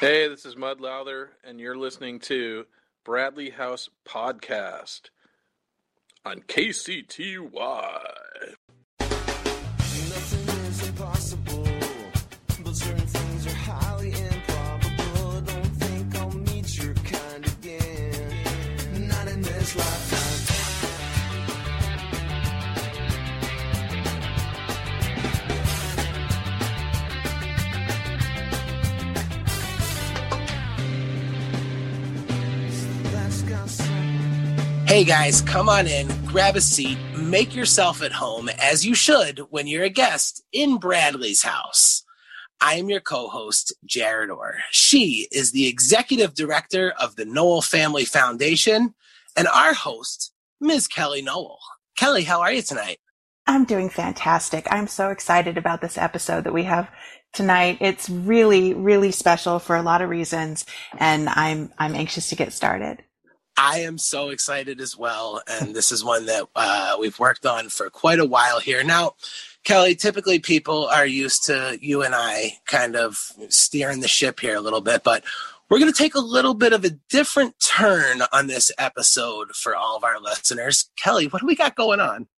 Hey, this is Mud Lowther, and you're listening to Bradley House Podcast on KCTY. Hey guys, come on in, grab a seat, make yourself at home, as you should when you're a guest in Bradley's house. I am your co host, Jared Orr. She is the executive director of the Noel Family Foundation, and our host, Ms. Kelly Noel. Kelly, how are you tonight? I'm doing fantastic. I'm so excited about this episode that we have tonight. It's really, really special for a lot of reasons, and I'm I'm anxious to get started. I am so excited as well. And this is one that uh, we've worked on for quite a while here. Now, Kelly, typically people are used to you and I kind of steering the ship here a little bit, but we're going to take a little bit of a different turn on this episode for all of our listeners. Kelly, what do we got going on?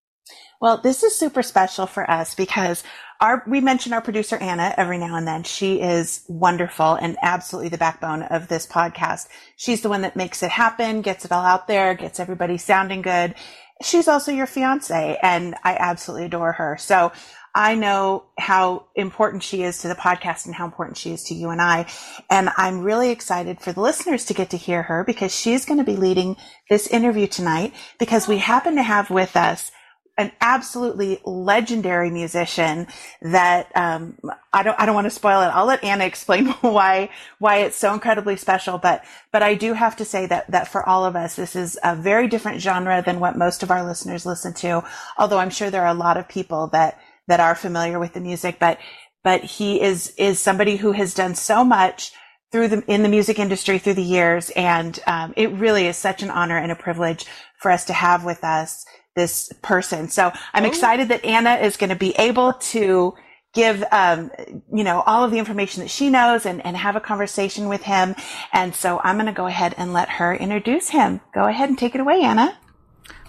Well, this is super special for us because our we mention our producer Anna every now and then. She is wonderful and absolutely the backbone of this podcast. She's the one that makes it happen, gets it all out there, gets everybody sounding good. She's also your fiance and I absolutely adore her. So I know how important she is to the podcast and how important she is to you and I. And I'm really excited for the listeners to get to hear her because she's going to be leading this interview tonight because we happen to have with us an absolutely legendary musician that um, I don't I don't want to spoil it. I'll let Anna explain why why it's so incredibly special. But but I do have to say that that for all of us, this is a very different genre than what most of our listeners listen to. Although I'm sure there are a lot of people that that are familiar with the music, but but he is is somebody who has done so much through the in the music industry through the years, and um, it really is such an honor and a privilege for us to have with us this person. So I'm excited that Anna is going to be able to give, um, you know, all of the information that she knows and, and have a conversation with him. And so I'm going to go ahead and let her introduce him. Go ahead and take it away, Anna.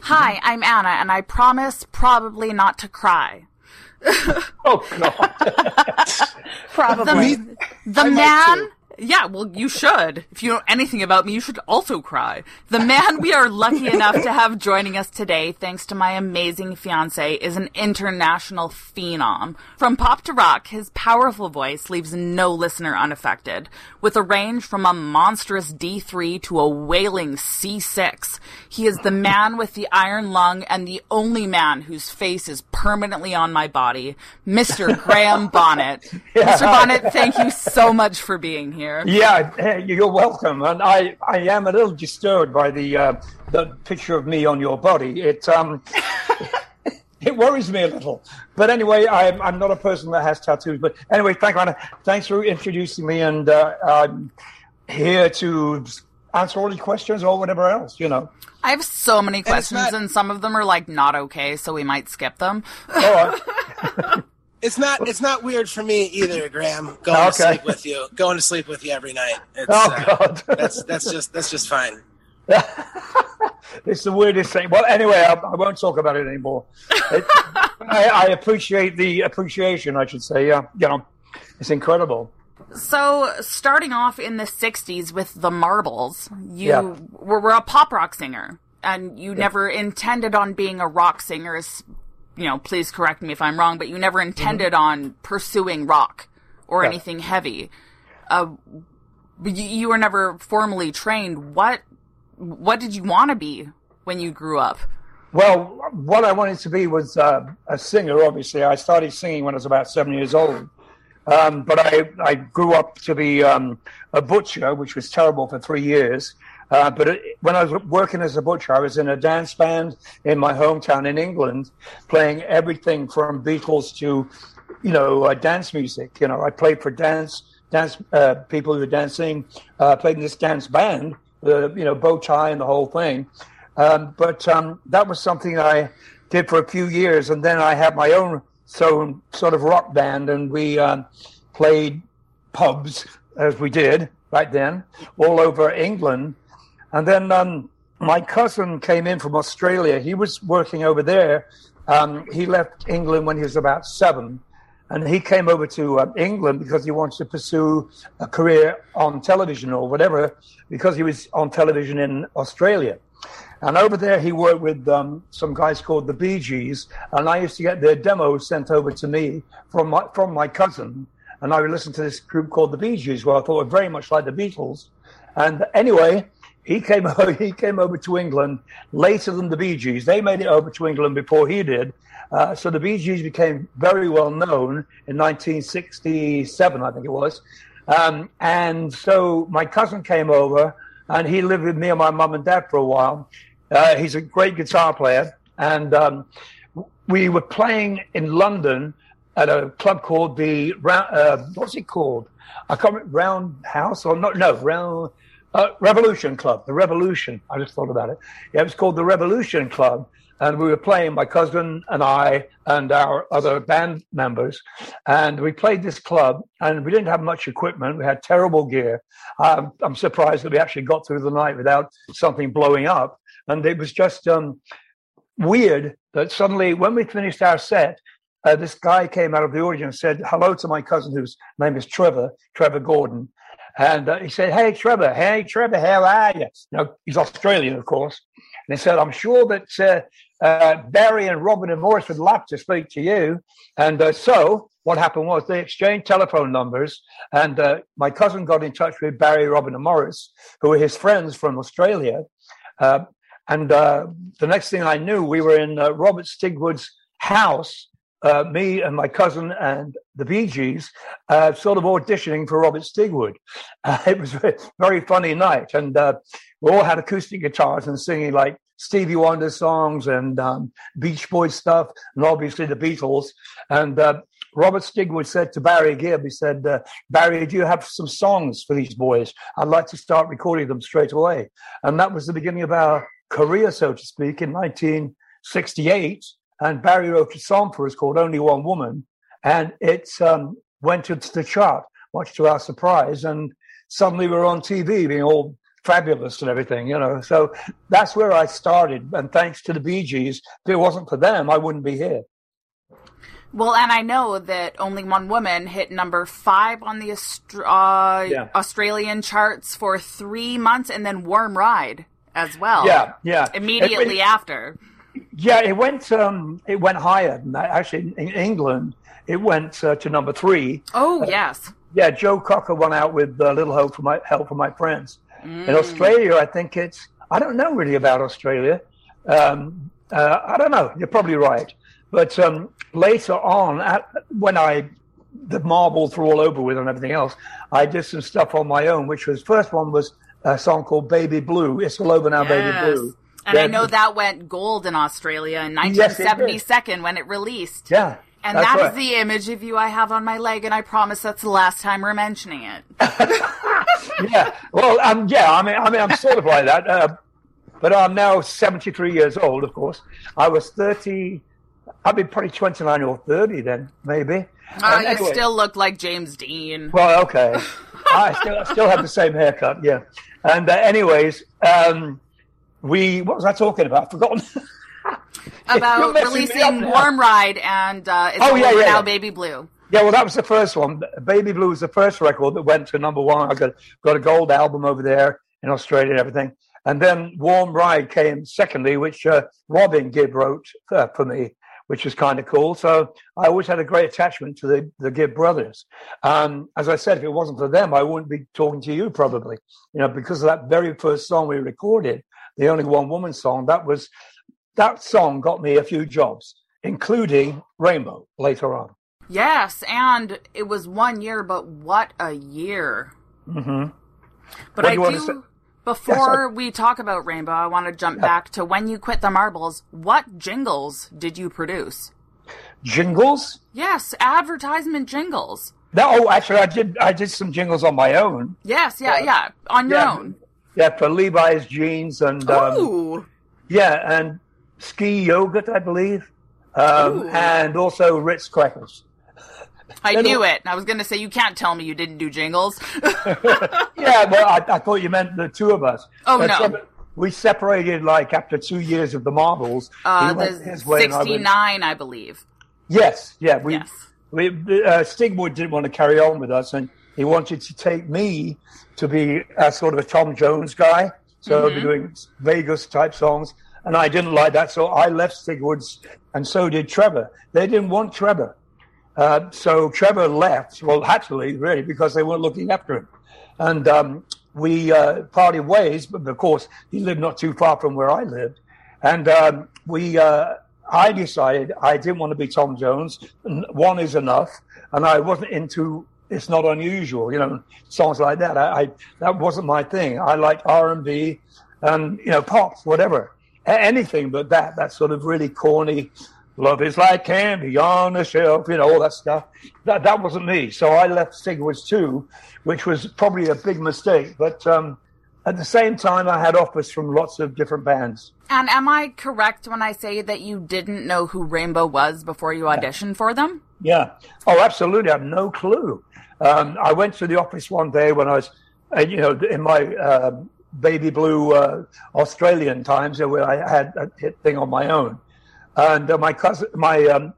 Hi, I'm Anna, and I promise probably not to cry. Oh God! Probably. The, the man. Yeah, well, you should. If you know anything about me, you should also cry. The man we are lucky enough to have joining us today, thanks to my amazing fiance, is an international phenom. From pop to rock, his powerful voice leaves no listener unaffected. With a range from a monstrous D3 to a wailing C6, he is the man with the iron lung and the only man whose face is permanently on my body, Mr. Graham Bonnet. Mr. Bonnet, thank you so much for being here. Yeah, you're welcome. And I, I am a little disturbed by the uh, the picture of me on your body. It um, it worries me a little. But anyway, I'm I'm not a person that has tattoos. But anyway, thank Anna. Thanks for introducing me, and uh, I'm here to answer all your questions or whatever else. You know. I have so many it's questions, not- and some of them are like not okay, so we might skip them. All right. It's not it's not weird for me either, Graham. Going to sleep with you, going to sleep with you every night. It's, Oh uh, God. that's that's just that's just fine. it's the weirdest thing. Well, anyway, I, I won't talk about it anymore. It, I, I appreciate the appreciation. I should say. Yeah, you know, it's incredible. So, starting off in the 60s with the Marbles, you Yeah. were, were a pop rock singer, and you never intended on being a rock singer. You know, please correct me if I'm wrong, but you never intended on pursuing rock or Yeah. anything heavy. Uh, you, you were never formally trained. What what did you want to be when you grew up? Well, what I wanted to be was uh, a singer. Obviously, I started singing when I was about seven years old. Um, but I, I grew up to be um, a butcher, which was terrible for three years. Uh, but it, when I was working as a butcher, I was in a dance band in my hometown in England, playing everything from Beatles to, you know, uh, dance music. You know, I played for dance dance uh, people who were dancing. Uh, played in this dance band, the you know bow tie and the whole thing. Um, but um, that was something I did for a few years, and then I had my own so sort of rock band, and we um, played pubs as we did back then, all over England. And then um, my cousin came in from Australia. He was working over there. Um, he left England when he was about seven. And he came over to uh, England because he wanted to pursue a career on television or whatever, because he was on television in Australia. And over there, he worked with um, some guys called the Bee Gees, and I used to get their demos sent over to me from my from my cousin, and I would listen to this group called the Bee Gees, who I thought were very much like the Beatles. And anyway, he came over, he came over to England later than the Bee Gees. They made it over to England before he did. Uh, so the Bee Gees became very well known in 1967, I think it was. Um, and so my cousin came over and he lived with me and my mum and dad for a while. Uh, he's a great guitar player. And um, we were playing in London at a club called the, uh, what's it called? I can't remember, Round House or not, no, Round, uh, Revolution Club, the Revolution. I just thought about it. Yeah, it was called the Revolution Club. And we were playing, my cousin and I and our other band members. And we played this club and we didn't have much equipment. We had terrible gear. Um, I'm surprised that we actually got through the night without something blowing up. And it was just um, weird that suddenly, when we finished our set, uh, this guy came out of the audience and said hello to my cousin, whose name is Trevor, Trevor Gordon. And uh, he said, Hey, Trevor, hey, Trevor, how are you? Know, he's Australian, of course. And he said, I'm sure that uh, uh, Barry and Robin and Maurice would love to speak to you. And uh, so what happened was they exchanged telephone numbers, and uh, my cousin got in touch with Barry, Robin, and Maurice, who were his friends from Australia. Uh, and the next thing I knew, we were in Robert Stigwood's house, uh, me and my cousin and the Bee Gees, uh, sort of auditioning for Robert Stigwood. Uh, it was a very funny night, and uh, we all had acoustic guitars and singing like Stevie Wonder songs and um, Beach Boys stuff, and obviously the Beatles. And uh, Robert Stigwood said to Barry Gibb, he said, uh, Barry, do you have some songs for these boys? I'd like to start recording them straight away. And that was the beginning of our career, so to speak, in 1968. And Barry wrote a song for us called Only One Woman. And it um, went into the chart, much to our surprise. And suddenly we're on TV being all fabulous and everything, you know. So that's where I started. And thanks to the Bee Gees, if it wasn't for them, I wouldn't be here. Well, and I know that only one woman hit number five on the uh, Yeah. Australian charts for three months, and then Warm Ride as well. Yeah, yeah. Immediately It- after. Yeah, it went. Um, it went higher than that. Actually, in England, it went uh, to number three. Oh yes. Yeah, Joe Cocker won out with uh, "Little Help from My Help from My Friends." Mm. In Australia, I think it's. I don't know really about Australia. Um, uh, I don't know. You're probably right. But um, later on, at, when I the marbles were all over with and everything else, I did some stuff on my own. Which was first one was a song called "Baby Blue." It's all over now, Baby Blue. And I know that went gold in Australia in Yes, 1972 when it released. Yeah, And that is right. the image of you I have on my leg, and I promise that's the last time we're mentioning it. yeah. Well, um, yeah. I mean, I mean, I'm sort of like that. Uh, but I'm now 73 years old. Of course, I was 30. I'd be probably 29 or 30 then, maybe. Uh, you anyway- still look like James Dean. Well, okay. I still, I still have the same haircut. Yeah. And uh, anyways, um, we what was I talking about? I've forgotten. About messing me up releasing. Warm Ride and uh, It's Oh, yeah, yeah, Now, yeah. Baby Blue. Yeah, well, that was the first one. Baby Blue was the first record that went to number one. I got got a gold album over there in Australia and everything. And then Warm Ride came secondly, which uh, Robin Gibb wrote uh, for me, which was kind of cool. So I always had a great attachment to the, the Gibb brothers. Um, as I said, if it wasn't for them, I wouldn't be talking to you probably, you know, because of that very first song we recorded, the only one woman song. That was that song got me a few jobs, including Rainbow later on. Yes, and it was one year, but what a year. Mm-hmm. But What I you want to do, before we talk about Rainbow, I want to jump back to when you quit the marbles. What jingles did you produce? Jingles? Yes, advertisement jingles. No, oh, actually, I did. I did some jingles on my own. Yes, yeah, yeah, on your yeah. own. Yeah, for Levi's jeans and um, yeah, and ski yogurt, I believe, um, and also Ritz crackers. I knew it. I was going to say you can't tell me you didn't do jingles. Yeah, well, I, I thought you meant the two of us. Oh, But no. We separated like after two years of the marbles. Uh, the and I went- 69, I believe. Yes, yeah. We, Yes. we uh, Stigwood didn't want to carry on with us, and he wanted to take me to be a sort of a Tom Jones guy. So I'd be doing Vegas type songs, and I didn't like that. So I left Stigwood's, and so did Trevor. They didn't want Trevor. Uh, so Trevor left, well, actually, really, because they weren't looking after him. And um, we uh, parted ways, but of course, he lived not too far from where I lived. And um, we, uh, I decided I didn't want to be Tom Jones. One is enough. And I wasn't into, it's not unusual, you know, songs like that. I, I that wasn't my thing. I liked R&B and, you know, pop, whatever. A- anything but that, that sort of really corny, love is like candy on the shelf, you know, all that stuff. That, that wasn't me. So I left Stigwood's too, which was probably a big mistake. But um, at the same time, I had offers from lots of different bands. And am I correct when I say that you didn't know who Rainbow was before you auditioned for them? Yeah. Oh, absolutely. I have no clue. Um, I went to the office one day when I was, you know, in my uh, baby blue uh, Australian times, uh, where I had a thing on my own, and uh, my cousin, my um,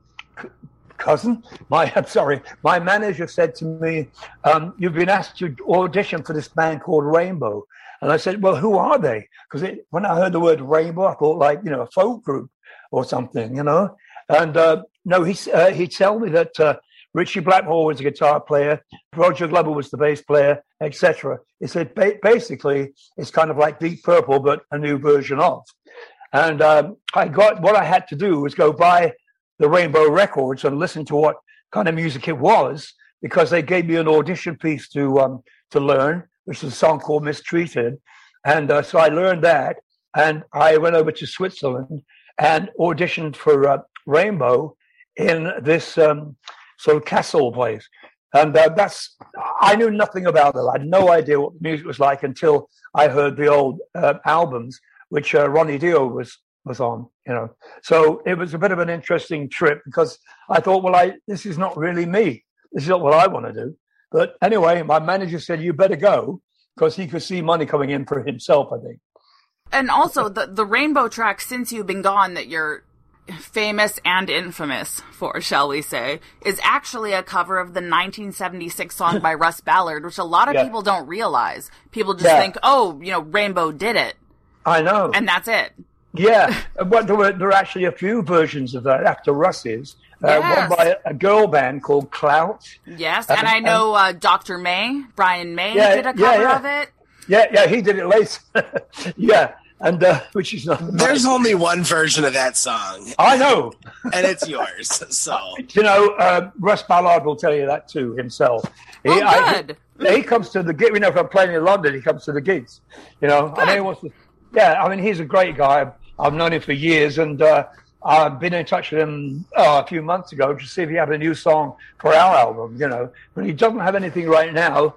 cousin, my I'm sorry, my manager said to me, um, "You've been asked to audition for this band called Rainbow," and I said, "Well, who are they?" Because when I heard the word Rainbow, I thought like you know a folk group or something, you know. And uh, no, he uh, he told me that uh, Ritchie Blackmore was a guitar player, Roger Glover was the bass player, etc. Said ba- basically it's kind of like Deep Purple, but a new version of. And um, I got what I had to do was go buy the Rainbow Records and listen to what kind of music it was because they gave me an audition piece to um, to learn, which is a song called Mistreated. And uh, so I learned that, and I went over to Switzerland and auditioned for uh, Rainbow in this um, sort of castle place. And uh, that's, I knew nothing about it. I had no idea what the music was like until I heard the old uh, albums, which uh, Ronnie Dio was, was on, you know. So it was a bit of an interesting trip because I thought, well, I, this is not really me. This is not what I want to do. But anyway, my manager said, you better go because he could see money coming in for himself, I think. And also the the Rainbow track since you've been gone that you're famous and infamous for, shall we say, is actually a cover of the 1976 song by Russ Ballard, which a lot of Yeah. people don't realize. People just Yeah. think, "Oh, you know, Rainbow did it." I know. And that's it. Yeah, but there were there were actually a few versions of that after Russ's. Uh, Yes. One by a, girl band called Clout. Yes, and I know uh, Dr. May, Brian May Yeah, did a cover of it. Yeah, yeah, he did it later. yeah, and uh, which is not. There's only one version of that song, I know. and it's yours. So You know, uh, Russ Ballard will tell you that too himself. He, Oh, I- good. he comes to the gig. You know, if I'm playing in London, he comes to the gigs. You know, I mean, he wants to, yeah. I mean, he's a great guy. I've known him for years, and uh, I've been in touch with him oh, a few months ago to see if he had a new song for our album. You know, but he doesn't have anything right now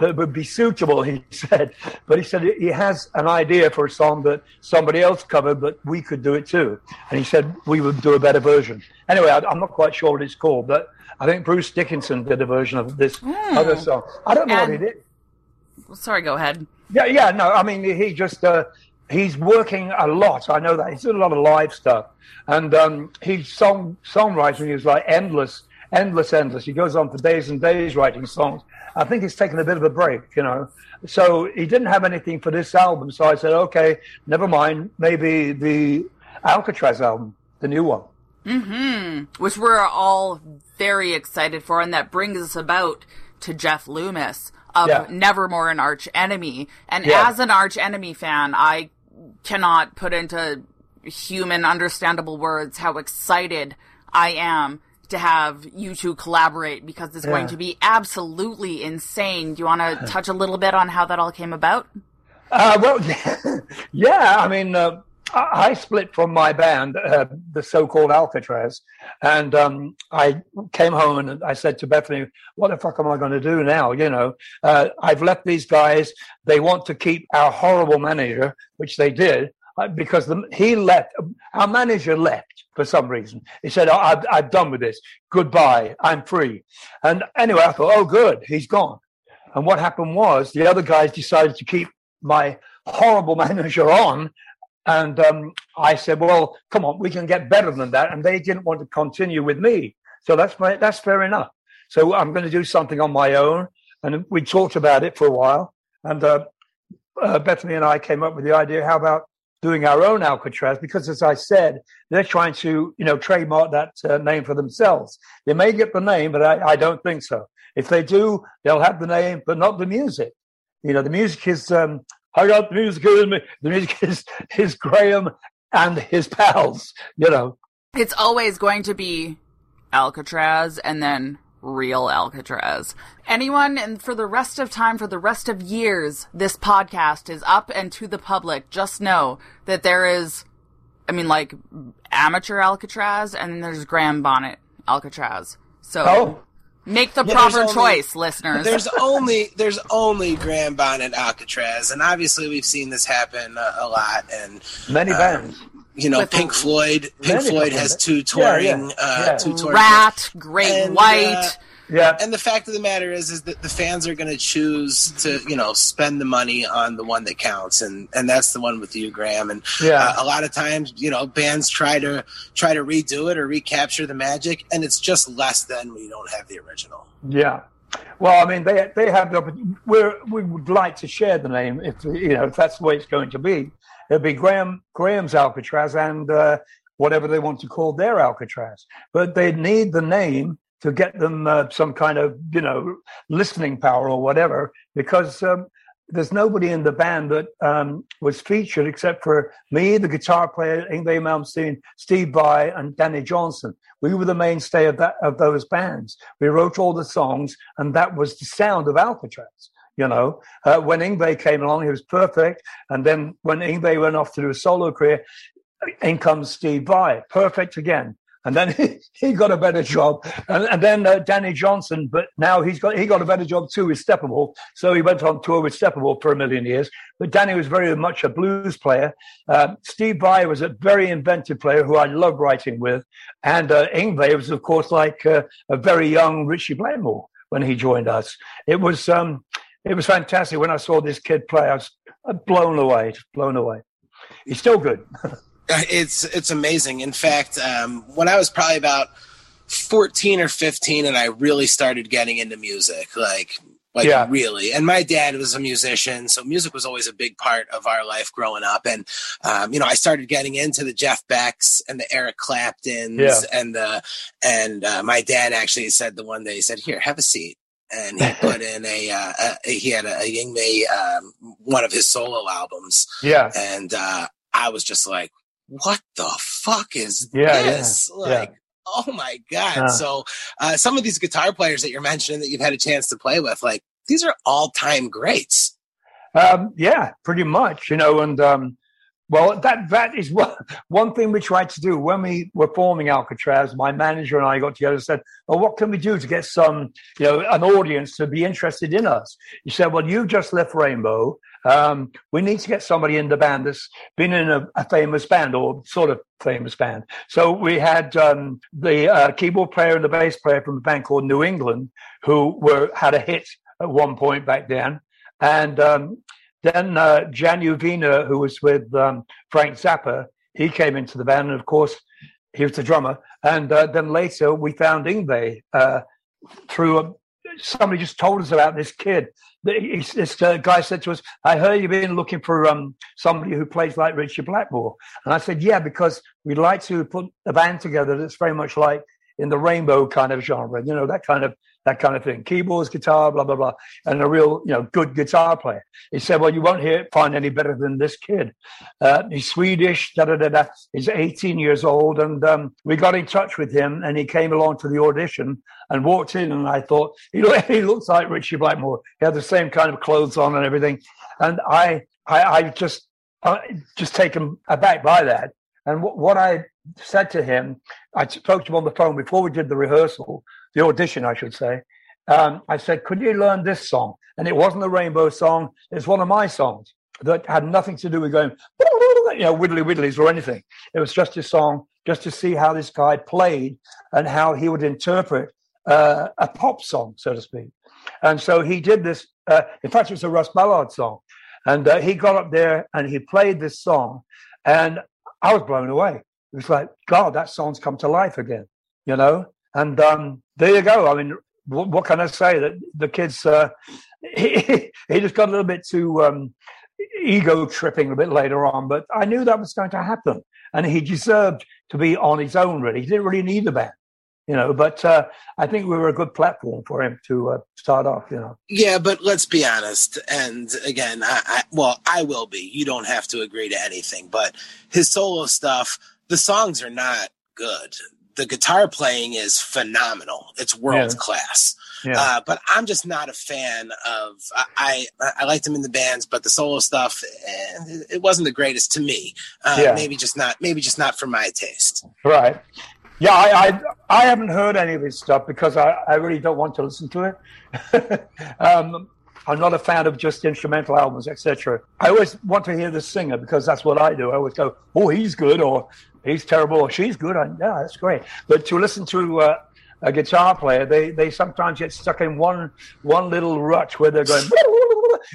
that would be suitable. He said, but he said he has an idea for a song that somebody else covered, but we could do it too. And he said we would do a better version. Anyway, I, I'm not quite sure what it's called, but I think Bruce Dickinson did a version of this other song. I don't know what And- he did. Sorry, go ahead. Yeah, yeah, no, I mean, he just, uh, he's working a lot. I know that. He's doing a lot of live stuff. And um, his song, songwriting is like endless, endless, endless. He goes on for days and days writing songs. I think he's taken a bit of a break, you know. So he didn't have anything for this album. So I said, okay, never mind. Maybe the Alcatrazz album, the new one. Mm-hmm. which we're all very excited for, and that brings us about to Jeff Loomis of Yeah. Nevermore an Arch Enemy. And Yeah. as an Arch Enemy fan, I cannot put into human understandable words how excited I am to have you two collaborate because it's going to be absolutely insane. Do you want to touch a little bit on how that all came about? Uh, well, yeah. I mean, uh, I I split from my band, uh, the so-called Alcatrazz, and um, I came home and I said to Bethany, "What the fuck am I going to do now?" You know, uh, I've left these guys. They want to keep our horrible manager, which they did. Uh, because the, he left. Our manager left for some reason. He said, "Oh, I've, I've done with this. Goodbye. I'm free." And anyway, I thought, "Oh, good, he's gone." And what happened was the other guys decided to keep my horrible manager on. And um, I said, "Well, come on, we can get better than that." And they didn't want to continue with me, so that's my, that's fair enough. So I'm going to do something on my own. And we talked about it for a while. And uh, uh, Bethany and I came up with the idea: how about doing our own Alcatrazz? Because, as I said, they're trying to, you know, trademark that uh, name for themselves. They may get the name, but I, I, don't think so. If they do, they'll have the name, but not the music. You know, the music is. Um, I got the music. The music is is Graham and his pals. You know, it's always going to be Alcatrazz, and then real Alcatrazz. Anyone, and for the rest of time, for the rest of years, this podcast is up and to the public. Just know that there is, I mean, like amateur Alcatrazz, and then there's Graham Bonnet Alcatrazz. So. Oh. Make the Yeah, proper only- choice, listeners. There's only there's only Graham Bonnet Alcatrazz, and obviously we've seen this happen a, a lot. And many Um, bands. You know, With- Pink Floyd, Pink Floyd has two Yeah, touring, yeah, uh, yeah. two touring. Ratt, Great And, White. uh, Yeah, And the fact of the matter is, is that the fans are going to choose to, you know, spend the money on the one that counts, and and that's the one with you, Graham. And yeah. uh, a lot of times, you know, bands try to try to redo it or recapture the magic, and it's just less than when you don't have the original. Yeah. Well, I mean, they they have the opportunity. We're, we would like to share the name if you know if that's the way it's going to be. It'll be Graham Graham's Alcatrazz and uh, whatever they want to call their Alcatrazz. But they'd need the name to get them uh, some kind of you know listening power or whatever because. Um, there's nobody in the band that um, was featured except for me, the guitar player, Yngwie Malmsteen, Steve Vai, and Danny Johnson. We were the mainstay of that of those bands. We wrote all the songs, and that was the sound of Alcatrazz. You know, uh, when Yngwie came along, he was perfect. And then when Yngwie went off to do a solo career, in comes Steve Vai, perfect again. And then he, he got a better job, and, and then uh, Danny Johnson. But now he's got he got a better job too with Steppenwolf. So he went on tour with Steppenwolf for a million years. But Danny was very much a blues player. Uh, Steve Vai was a very inventive player who I love writing with, and uh, Yngwie was of course like uh, a very young Ritchie Blackmore when he joined us. It was um, it was fantastic when I saw this kid play. I was blown away, just blown away. He's still good. Uh, It's it's amazing. In fact, um, when I was probably about fourteen or fifteen, and I really started getting into music, like like Yeah. really. And my dad was a musician, so music was always a big part of our life growing up. And um, you know, I started getting into the Jeff Becks and the Eric Claptons, Yeah. and the and uh, my dad actually said the one day he said, "Here, have a seat." And he put in a, uh, a he had a, a Yngwie, um, one of his solo albums, Yeah, and uh, I was just like, "What the fuck is Yeah, this?" yeah, yeah. Like, oh my god! So, uh, some of these guitar players that you're mentioning that you've had a chance to play with, like these are all time greats. um, yeah, pretty much. You know, and um, well, that that is one one thing we tried to do when we were forming Alcatrazz. My manager and I got together and said, "Well, what can we do to get some, you know, an audience to be interested in us?" He said, "Well, you've just left Rainbow." Um, we need to get somebody in the band that's been in a, a famous band or sort of famous band. So we had um, the uh, keyboard player and the bass player from a band called New England, who were had a hit at one point back then, and um, then uh, Jan Uvena, who was with um, Frank Zappa, he came into the band, and of course he was the drummer. And uh, then later we found Yngwie uh, through a, somebody just told us about this kid. This uh, guy said to us, "I heard you've been looking for um, somebody who plays like Richard Blackmore." And I said, "Yeah, because we'd like to put a band together that's very much like in the rainbow kind of genre, you know, that kind of that kind of thing, keyboards, guitar, blah blah blah, and a real you know good guitar player." He said, "Well, you won't hear find any better than this kid. Uh, he's Swedish, da da da da. He's 18 years old, and um, we got in touch with him, and he came along to the audition and walked in, and I thought he, he looks like Ritchie Blackmore. He had the same kind of clothes on and everything, and I I, I just uh, just taken aback by that. And what, what I said to him, I spoke to him on the phone before we did the rehearsal, the audition, I should say. Um, I said, "Could you learn this song?" And it wasn't a Rainbow song; it's one of my songs that had nothing to do with going. you know, widdly widdlies or anything. It was just a song, just to see how this guy played and how he would interpret uh, a pop song, so to speak. And so he did this. Uh, in fact, it was a Russ Ballard song, and uh, he got up there and he played this song, and I was blown away. It was like, God, that song's come to life again, you know. And um, there you go. I mean, what, what can I say? That the kids, uh, he, he just got a little bit too um, ego tripping a bit later on, but I knew that was going to happen, and he deserved to be on his own. Really, he didn't really need the band, you know. But uh, I think we were a good platform for him to uh, start off, you know. Yeah, but let's be honest. And again, I, I well, I will be. You don't have to agree to anything, but his solo stuff, the songs are not good. The guitar playing is phenomenal. It's world Yeah. class. Yeah. Uh, but I'm just not a fan of. I I, I liked him in the bands, but the solo stuff, eh, it wasn't the greatest to me. Uh, Yeah. Maybe just not. Maybe just not for my taste. Right. Yeah, I, I I haven't heard any of his stuff because I, I really don't want to listen to it. um, I'm not a fan of just instrumental albums, etc. I always want to hear the singer because that's what I do. I always go, "Oh, he's good," or "He's terrible," or "She's good." I, yeah, that's great. But to listen to uh, a guitar player, they they sometimes get stuck in one one little rut where they're going.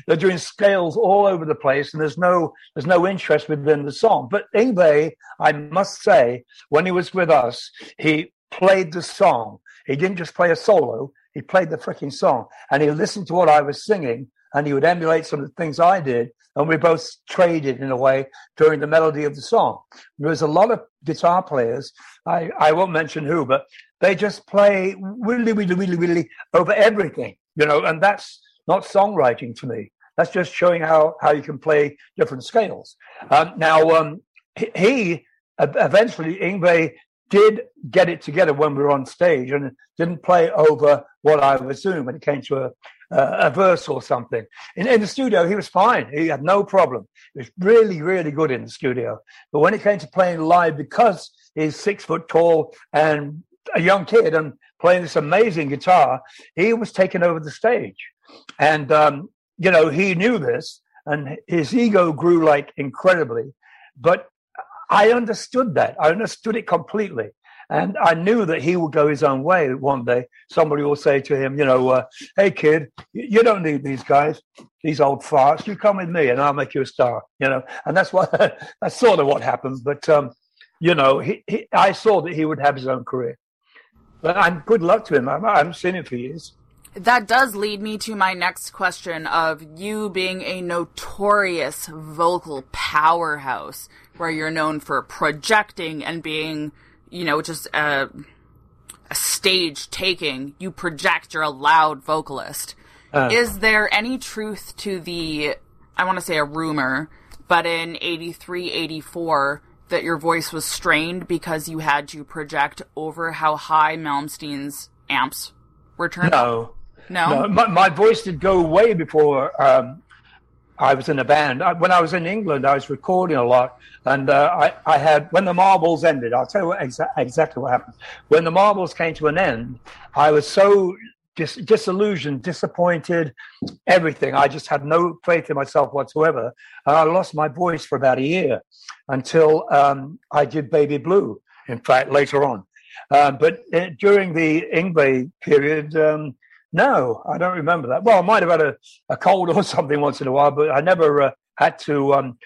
They're doing scales all over the place, and there's no there's no interest within the song. But Yngwie, I must say, when he was with us, he played the song. He didn't just play a solo; he played the freaking song, and he listened to what I was singing, and he would emulate some of the things I did, and we both traded in a way during the melody of the song. There was a lot of guitar players. I I won't mention who, but they just play willy willy willy willy over everything, you know, and that's not songwriting to me. That's just showing how how you can play different scales. Um, now, um, he, eventually Yngwie did get it together when we were on stage and didn't play over what I was doing when it came to a, a verse or something. In, in the studio, he was fine. He had no problem. He was really, really good in the studio. But when it came to playing live, because he's six foot tall and a young kid and playing this amazing guitar, he was taking over the stage. And, um, you know, he knew this and his ego grew like incredibly. But I understood that. I understood it completely. And I knew that he would go his own way one day. Somebody will say to him, you know, uh, hey, kid, you don't need these guys, these old farts. You come with me and I'll make you a star, you know. And that's what, that's sort of what happened. But, um, you know, he, he, I saw that he would have his own career. But I'm good luck to him. I, I haven't seen him for years. That does lead me to my next question of you being a notorious vocal powerhouse where you're known for projecting and being, you know, just a, a stage taking. You project, you're a loud vocalist. Uh. Is there any truth to the, I want to say a rumor, but in 83, 84, that your voice was strained because you had to project over how high Malmsteen's amps were turned up? No. No? My, my voice did go way before um, I was in a band. I, when I was in England, I was recording a lot, and uh, I, I had when the Marbles ended. I'll tell you what, exa- exactly what happened. When the Marbles came to an end, I was so dis- disillusioned, disappointed, everything. I just had no faith in myself whatsoever, and I lost my voice for about a year until um, I did Baby Blue. In fact, later on. Um, but uh, during the Yngwie period, um, no, I don't remember that. Well, I might have had a, a cold or something once in a while, but I never uh, had to um,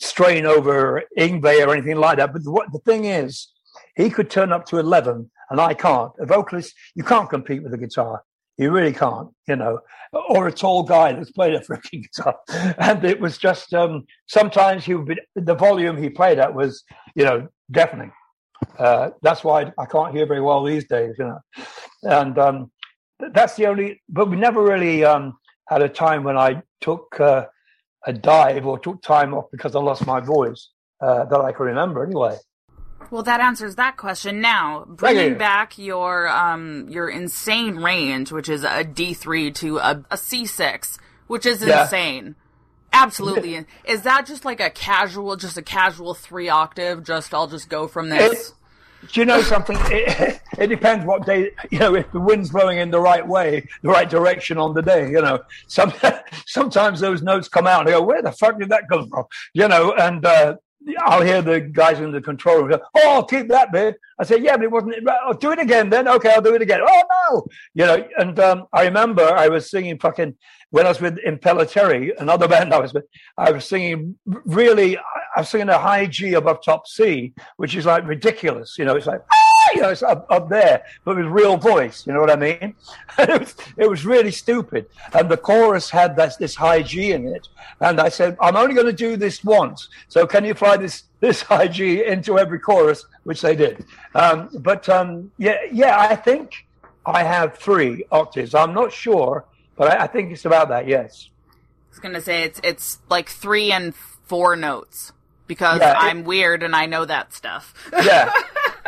strain over Yngwie or anything like that. But the, the thing is, he could turn up to 11 and I can't. A vocalist, you can't compete with a guitar. You really can't, you know, or a tall guy that's played a freaking guitar. And it was just, um, sometimes he would be, the volume he played at was, you know, deafening. Uh, that's why I can't hear very well these days, you know. And um, that's the only, but we never really um, had a time when I took uh, a dive or took time off because I lost my voice uh, that I can remember anyway. Well, that answers that question. Now, bringing you. back your um your insane range, which is a D three to a, a C six, which is Yeah. insane. Absolutely. is that just like a casual, just a casual three octave? Just I'll just go from this. Do you know something? It, it depends what day, you know, if the wind's blowing in the right way, the right direction on the day, you know. Some, sometimes those notes come out and I go, where the fuck did that come from? You know, and uh, I'll hear the guys in the control room go, "Oh, I'll keep that bit." I say, "Yeah, but it wasn't. Oh, do it again, then. Okay, I'll do it again." Oh no, you know. And um, I remember I was singing fucking when I was with Impellitteri, another band I was with. I was singing really. I was singing a high G above top C, which is like ridiculous. You know, it's like. "Ah!" You know, it's up, up there, but with real voice. You know what I mean? It was it was really stupid. And the chorus had this this high G in it, and I said, I'm only going to do this once. So can you fly this this high G into every chorus, which they did. Um, but um, yeah, yeah, I think I have three octaves. I'm not sure, but I, I think it's about that. Yes. I was gonna say it's it's like three and four notes because Yeah, it- I'm weird and I know that stuff. Yeah,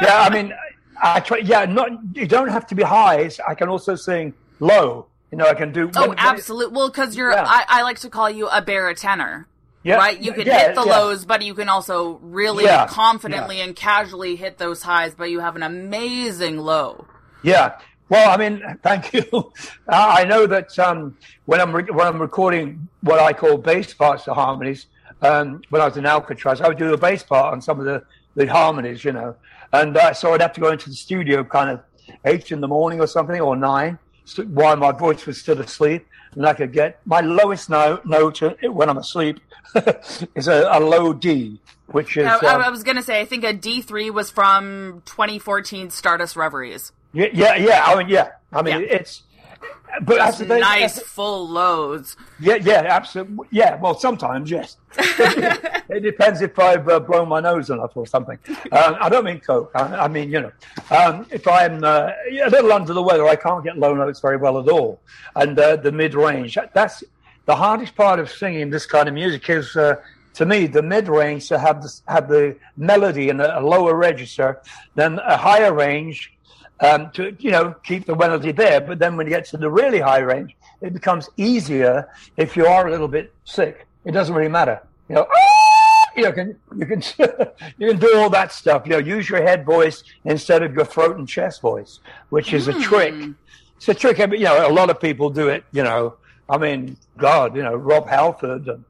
yeah. I mean, I try. Yeah, not you don't have to be high. I can also sing low. You know, I can do. Oh, when- when it- absolutely. Well, because you're, Yeah. I, I like to call you a baritone. Yeah, right? You can yeah, hit the lows, but you can also really confidently and casually hit those highs, but you have an amazing low. Yeah. Well, I mean, thank you. I I know that um, when I'm re- when I'm recording what I call bass parts to harmonies, um, when I was in Alcatrazz, I would do a bass part on some of the, the harmonies, you know, and uh, so I'd have to go into the studio kind of eight in the morning or something or nine while my voice was still asleep, and I could get my lowest note note uh, when I'm asleep is a, a low D, which is I, um, I was gonna say, I think a D3 was from 2014 Stardust Reveries. yeah, yeah, yeah. I mean, yeah. I mean, Yeah. it's. But that's nice full loads. Yeah, yeah, absolutely. Yeah, well, sometimes, yes. it depends if I've uh, blown my nose enough or something. Um, I don't mean coke. I, I mean, you know, um, if I'm uh, a little under the weather, I can't get low notes very well at all. And uh, the mid range, that's the hardest part of singing this kind of music is. Uh, to me, the mid range to have the, have the melody in a, a lower register, then a higher range um, to you know keep the melody there. But then when you get to the really high range, it becomes easier if you are a little bit sick. It doesn't really matter. You know, "Ah!" you can you can you can do all that stuff. You know, use your head voice instead of your throat and chest voice, which is a trick. It's a trick. You know, a lot of people do it. You know, I mean, God, you know, Rob Halford and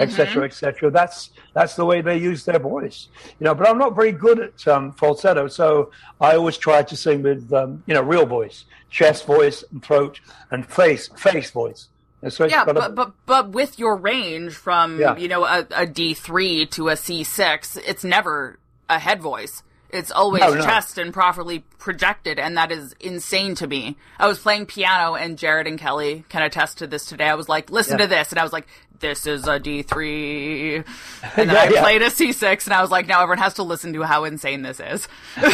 et cetera, et cetera. That's that's the way they use their voice. You know, but I'm not very good at um, falsetto, so I always try to sing with um, you know real voice, chest voice, and throat, and face face voice. So Yeah, a- but, but but with your range from Yeah. you know a, a D3 to a C6, it's never a head voice. It's always No, no. chest and properly projected, and that is insane to me. I was playing piano, and Jared and Kelly can attest to this today. I was like, "Listen Yeah. to this," and I was like, "This is a D3," and then Yeah, I yeah. played a C6, and I was like, "Now everyone has to listen to how insane this is."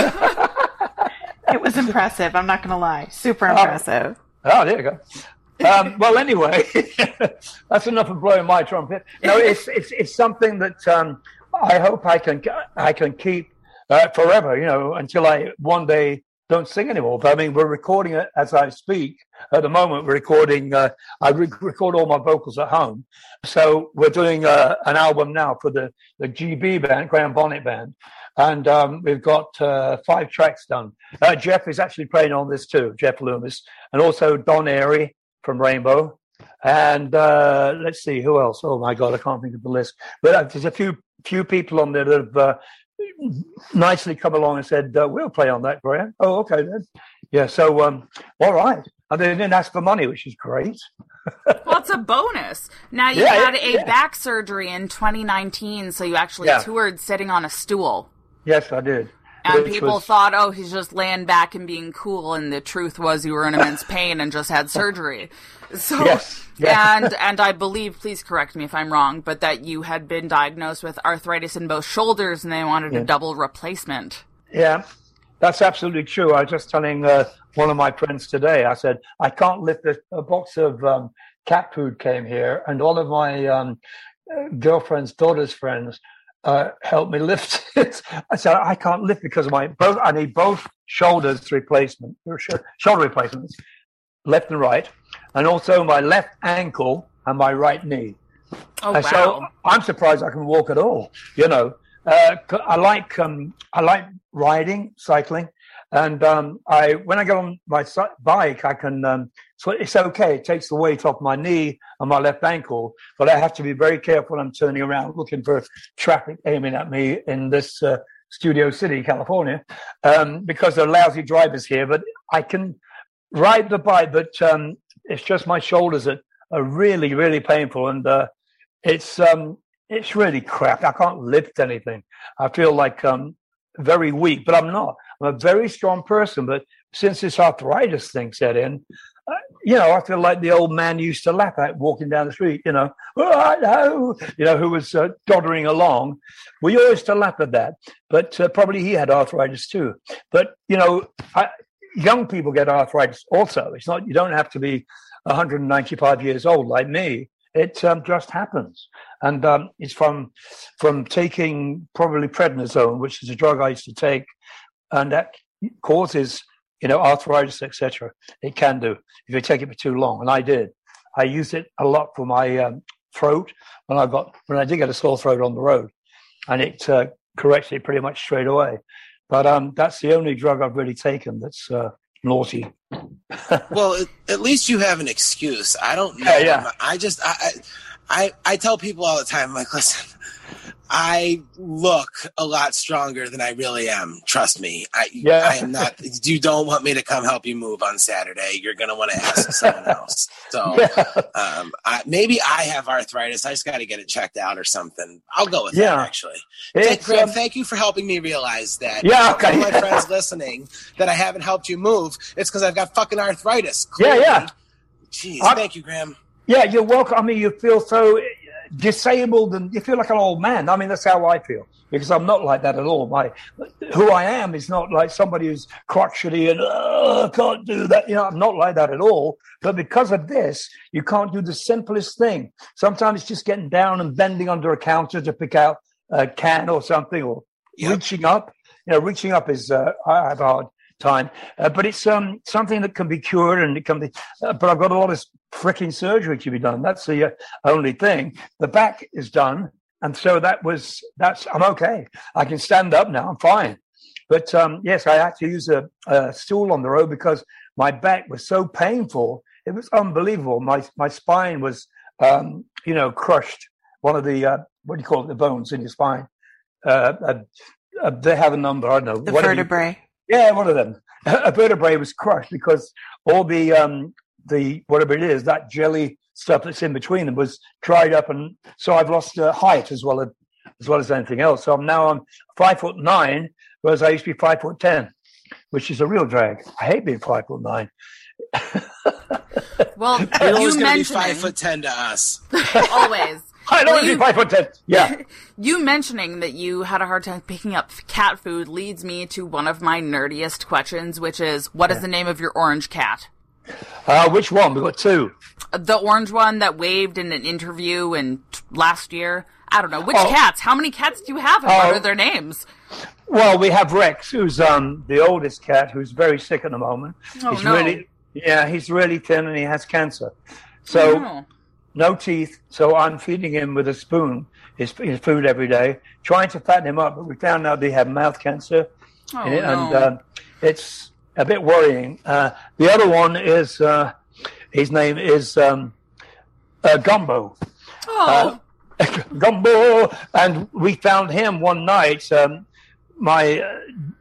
It was impressive. I'm not going to lie. Super impressive. Oh, there you go. Um, well, anyway, that's enough of blowing my trumpet. No, it's it's it's something that um, I hope I can I can keep uh, forever. You know, until I one day don't sing anymore. But I mean, we're recording it as I speak. At the moment, we're recording. Uh, I re- record all my vocals at home, so we're doing uh, an album now for the the GB band, Graham Bonnet band, and um, we've got uh, five tracks done. Uh, Jeff is actually playing on this too, Jeff Loomis, and also Don Airey from Rainbow. And uh, let's see who else. Oh my God, I can't think of the list. But uh, there's a few few people on there that have nicely come along and said, uh, "We'll play on that, Graham." Oh, okay then. Yeah. So, um, all right. And they didn't ask for money, which is great. Well, it's a bonus. Now you Yeah, had yeah, a yeah. back surgery in 2019, so you actually toured sitting on a stool. Yes, I did. And Which people was- thought, oh, he's just laying back and being cool, and the truth was you were in immense pain and just had surgery. So, Yes, yeah. and and I believe, please correct me if I'm wrong, but that you had been diagnosed with arthritis in both shoulders, and they wanted a double replacement. Yeah, that's absolutely true. I was just telling uh, one of my friends today. I said I can't lift this. A box of um, cat food came here, and all of my um, uh, girlfriend's daughter's friends uh, helped me lift it. I said I can't lift because of my both. I need both shoulders replacement, shoulder replacements, left and right, and also my left ankle and my right knee. Oh And so! I'm surprised I can walk at all. You know, uh, I like um, I like riding, cycling, and um, I when I get on my bike, I can um, So it's okay. It takes the weight off my knee and my left ankle, but I have to be very careful I'm turning around looking for traffic aiming at me in this uh, Studio City, California, um, because there are lousy drivers here. But I can ride the bike, but um, it's just my shoulders that are really, really painful, and uh, it's um, it's really crap. I can't lift anything. I feel like um, very weak, but I'm not. I'm a very strong person, but since this arthritis thing set in, you know, I feel like the old man used to laugh at walking down the street, you know, oh, you know, who was uh, doddering along. We always to laugh at that, but uh, probably he had arthritis too. But, you know, I, young people get arthritis also. It's not, you don't have to be 195 years old like me. It um, just happens. And um, it's from, from taking probably prednisone, which is a drug I used to take, and that causes you know, arthritis, etc. It can do if you take it for too long, and I did. I used it a lot for my um, throat when I got when I did get a sore throat on the road, and it uh, corrected it pretty much straight away. But um, that's the only drug I've really taken that's uh, naughty. well, at, least you have an excuse. I don't know. Yeah, yeah. I just I, I I tell people all the time, like, listen, I look a lot stronger than I really am. Trust me. I, Yeah. I am not. You don't want me to come help you move on Saturday. You're going to want to ask someone else. So Yeah. um, I, maybe I have arthritis. I just got to get it checked out or something. I'll go with Yeah. that. Actually, Thank, Graham, um, thank you for helping me realize that. Yeah, okay. All my friends listening that I haven't helped you move. It's because I've got fucking arthritis. Yeah, Clearly. yeah. Jeez, I- thank you, Graham. Yeah, you're welcome. I mean, you feel so disabled and you feel like an old man. I mean, that's how I feel because I'm not like that at all. My, who I am is not like somebody who's crotchety and oh, I can't do that. You know, I'm not like that at all. But because of this, you can't do the simplest thing. Sometimes it's just getting down and bending under a counter to pick out a can or something, or Yep. reaching up. You know, reaching up is uh, I have a hard time, uh, but it's um, something that can be cured and it can be. Uh, but I've got a lot of freaking surgery to be done. That's the uh, only thing. The back is done, and so that was that's. I'm okay. I can stand up now. I'm fine. But um, yes, I had to use a, a stool on the road because my back was so painful. It was unbelievable. My my spine was, um, you know, crushed. One of the uh, what do you call it? The bones in your spine. Uh, uh, uh, they have a number. I don't know. The whatever you- vertebrae. Yeah, one of them. A vertebrae was crushed because all the um the whatever it is that jelly stuff that's in between them was dried up, and so I've lost uh, height as well as as well as anything else. So I'm now I'm five foot nine, whereas I used to be five foot ten, which is a real drag. I hate being five foot nine. Well, You're always going to be five foot ten to us. always. I don't Well, you- five foot ten. Yeah, You mentioning that you had a hard time picking up cat food leads me to one of my nerdiest questions, which is, what is the name of your orange cat? uh, which one? We've got two. The orange one that waved in an interview in t- last year. I don't know which Oh. cats. How many cats do you have, and what Oh. are their names? Well, we have Rex, who's um the oldest cat, who's very sick at the moment. Oh, he's no. really yeah, he's really thin and he has cancer. So Oh. No teeth. So I'm feeding him with a spoon, his, his food every day, trying to fatten him up. But we found out they have mouth cancer, Oh, and, it- and no. um, it's a bit worrying. Uh, the other one is uh, his name is um, uh, Gumbo. oh. Gumbo, and we found him one night. Um, my uh,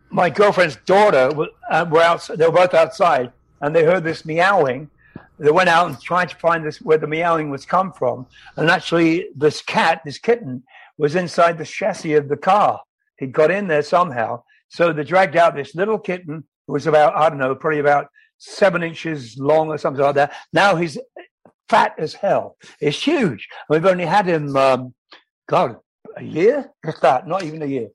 my girlfriend's daughter uh, were out. They were both outside, and they heard this meowing. They went out and tried to find this where the meowing was come from, and actually, this cat, this kitten, was inside the chassis of the car. He got in there somehow, so they dragged out this little kitten who was about I don't know, probably about seven inches long or something like that. Now he's fat as hell. It's huge. We've only had him, um, God, a year? If that, not even a year.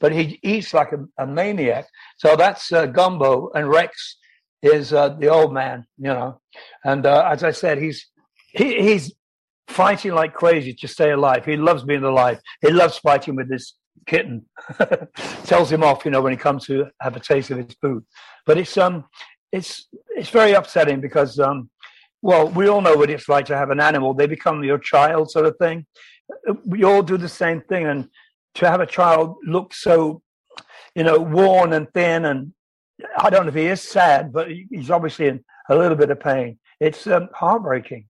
But he eats like a, a maniac. So that's uh, Gumbo, and Rex is uh, the old man, you know. And uh, as I said, he's he, he's fighting like crazy to stay alive. He loves being alive. He loves fighting with this kitten. Tells him off, you know, when he comes to have a taste of his food. But it's um, it's it's very upsetting because um, well, we all know what it's like to have an animal. They become your child, sort of thing. We all do the same thing, and to have a child look so, you know, worn and thin, and I don't know if he is sad, but he's obviously in a little bit of pain. it's um, heartbreaking.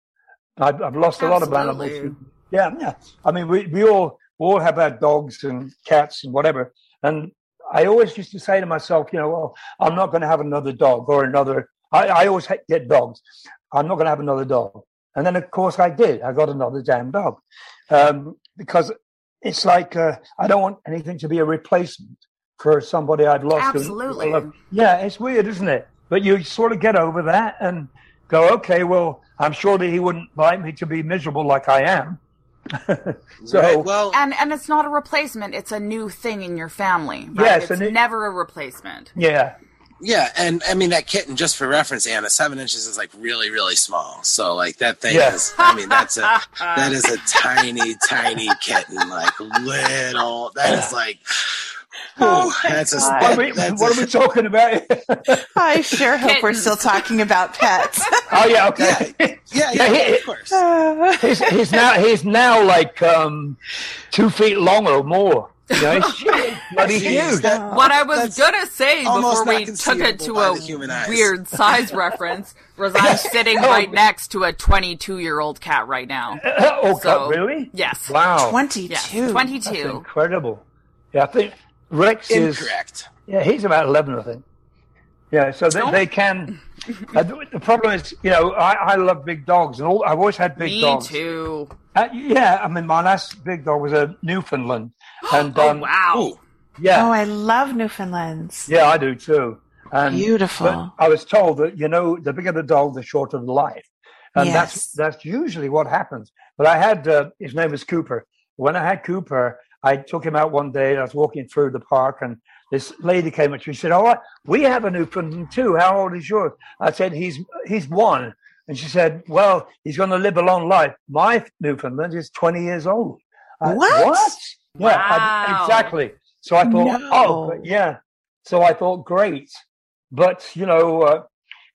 I've, I've lost a lot of Absolutely. animals. Yeah, yeah. I mean, we, we all we all have our dogs and cats and whatever. And I always used to say to myself, you know, well, I'm not going to have another dog or another. I, I always get dogs. I'm not going to have another dog. And then, of course, I did. I got another damn dog um, because it's like uh, I don't want anything to be a replacement for somebody I'd lost. Absolutely. who- Yeah, it's weird, isn't it? But you sort of get over that and go, okay, well, I'm sure that he wouldn't like me to be miserable like I am. so, Right, well, And and it's not a replacement; it's a new thing in your family. Right? Yes, it's and it- never a replacement. yeah, yeah, and I mean that kitten. Just for reference, Anna, seven inches is like really, really small. So like that thing Yeah. is. I mean, that's a that is a tiny, tiny kitten. Like little. That is like. Oh that's a. God. what, are we, that's what are we talking about? I sure hope we're still talking about pets. oh yeah, okay. yeah, yeah, Yeah, he- of course. he's, he's now he's now like um, two feet long or more. You know, he's bloody huge. that- What I was gonna say before we took it to a human weird size reference was I'm sitting right next to a 22 year old cat right now. oh So- God, really? Yes. Wow, 22. Yes. That's 22. incredible. Yeah, I think Rex is. Incorrect. Yeah, he's about eleven, I think. Yeah, so they, they can. uh, the the problem is, you know, I, I love big dogs, and all, I've always had big Me dogs. too. Uh, yeah, I mean, my last big dog was a Newfoundland, and Oh um, wow. Ooh. yeah, Oh, I love Newfoundlands. yeah, I do too. And, Beautiful. But I was told that you know, the bigger the dog, the shorter the life, and Yes. that's that's usually what happens. But I had uh, his name was Cooper. When I had Cooper, I took him out one day. and I was walking through the park, and this lady came up to me. She said, "Oh, we have a Newfoundland too. How old is yours?" I said, "He's he's one." And she said, "Well, he's going to live a long life. My Newfoundland is twenty years old." I- What? what? Yeah, I- Wow. exactly. So I thought, No. oh, yeah. So I thought, great. But, you know, uh,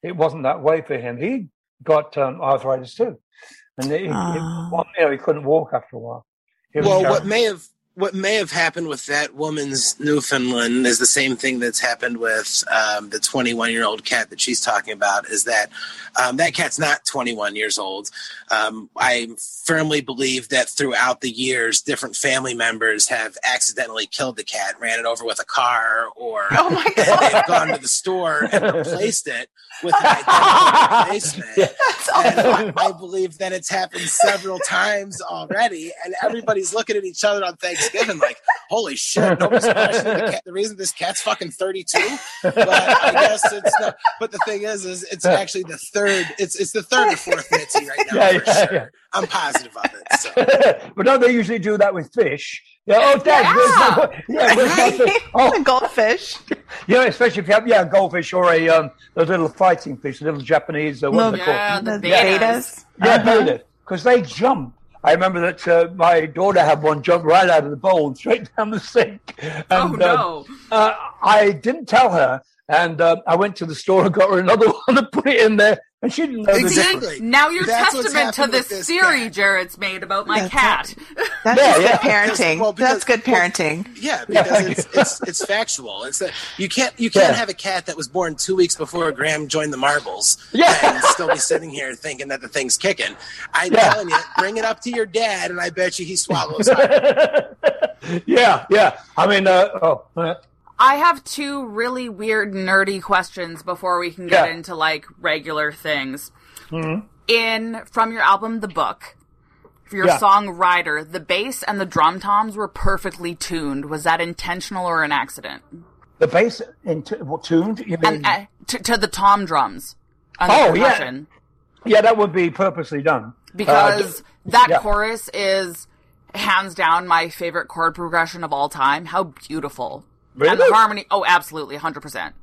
it wasn't that way for him. He got um, arthritis too. And he, he, Oh. well, you know, he couldn't walk after a while. Well, what may have what may have happened with that woman's Newfoundland is the same thing that's happened with um, the 21 year old cat that she's talking about. Is that um, that cat's not 21 years old? Um, I firmly believe that throughout the years, different family members have accidentally killed the cat, ran it over with a car, or Oh my they've gone to the store and replaced it with an identical replacement. That's And. I believe that it's happened several times already, and everybody's looking at each other on Thanksgiving like, "Holy shit!" Nobody's questioning the cat. The reason this cat's fucking thirty-two, but I guess it's not. But the thing is, is it's actually the third. It's it's the third or fourth Mitzi right now Yeah, for yeah, sure. yeah. I'm positive of it. So. but don't they usually do that with fish? Yeah, oh, Dad, where's my, yeah, where's my fish? Oh, the goldfish. Yeah, especially if you have, yeah, a goldfish or a, um, those little fighting fish, little Japanese, uh, what are they called? Yeah, the The bettas. bettas. Yeah, Uh-huh. betta, because they jump. I remember that uh, my daughter had one jump right out of the bowl and straight down the sink. And, Oh um, no. uh, I didn't tell her, and uh, I went to the store and got her another one and put it in there, and she didn't know. Exactly. Now you're That's testament to happened this this theory cat. Jared's made about my That's cat. That's Yeah, just yeah. good parenting. Well, because- That's good parenting. Yeah, Yeah, because thank it's, it's it's factual. It's that you can't you can't Yeah. have a cat that was born two weeks before Graham joined the Marbles Yeah. and still be sitting here thinking that the thing's kicking. I'm Yeah. telling you, bring it up to your dad, and I bet you he swallows. hard. yeah, yeah. I mean, uh, oh, uh, I have two really weird, nerdy questions before we can get Yeah. into like regular things. Mm-hmm. In from your album, The Book, for your Yeah. song Rider, the bass and the drum toms were perfectly tuned. Was that intentional or an accident? the bass in t- what, tuned. You mean? And uh, to, to the tom drums. Oh, yeah. yeah, that would be purposely done. because Uh, that yeah. chorus is hands down my favorite chord progression of all time. How beautiful. And the harmony, oh, absolutely, 100%.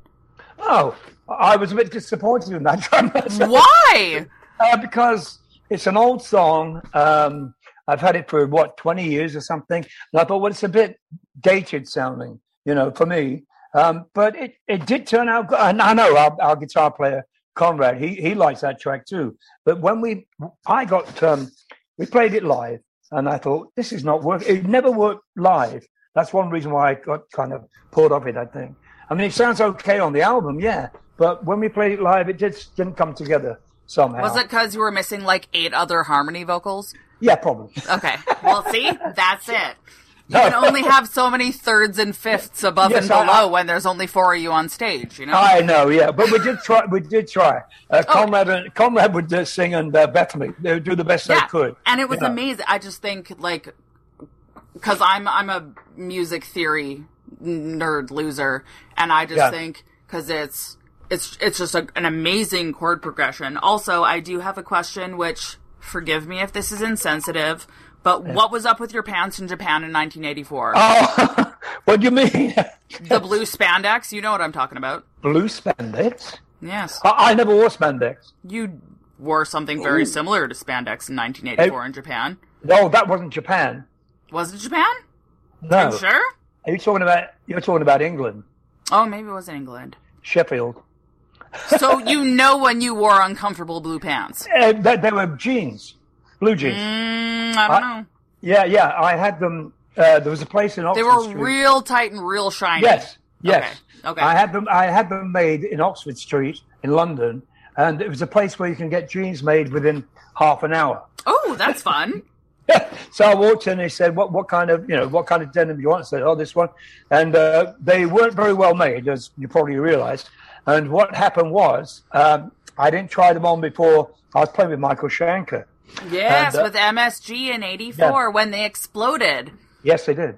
oh, I was a bit disappointed in that. Why? Uh, because it's an old song. Um, I've had it for what twenty years or something, and I thought, well, it's a bit dated sounding, you know, for me. Um, but it, it did turn out good. And I know our, our guitar player Conrad, he he likes that track too. But when we, I got, um, we played it live, and I thought this is not working. It never worked live. That's one reason why I got kind of pulled off it. I think. I mean, it sounds okay on the album, yeah, but when we played it live, it just didn't come together. somehow. Was it because you were missing like eight other harmony vocals? Yeah, probably. Okay. Well, see, that's it. You can only have so many thirds and fifths above Yes, and I- below when there's only four of you on stage. You know. I know, yeah, but we did try. We did try. Uh, Oh. Conrad and Conrad would uh, sing and uh, Bethany. They would do the best they could. And it was you know. amazing. I just think like because I'm I'm a music theory nerd loser, and I just Yeah. think because it's it's it's just a, an amazing chord progression. Also, I do have a question, which forgive me if this is insensitive, but what was up with your pants in Japan in 1984? Oh, what do you mean? the blue spandex, you know what I'm talking about. Blue spandex? Yes, I, I never wore spandex. you wore something very similar to spandex in 1984 in Japan. No, that wasn't Japan. Was it Japan? No, sure? are you talking about? You're talking about England, Oh, maybe it was England. Sheffield. So you know when you wore uncomfortable blue pants. Uh, they, they were jeans, blue jeans. Mm, I don't know. Yeah, yeah. I had them. Uh, there was a place in Oxford They were Street. real tight and real shiny. Yes, yes. Okay, okay. I had them. I had them made in Oxford Street in London, and it was a place where you can get jeans made within half an hour. Oh, that's fun. so I walked in and he said, "What what kind of you know what kind of denim do you want?" I said, "Oh, this one," and uh, they weren't very well made, as you probably realised. And what happened was, um, I didn't try them on before I was playing with Michael Schenker. Yes, And, uh, with MSG in '84 when they exploded. Yes, they did.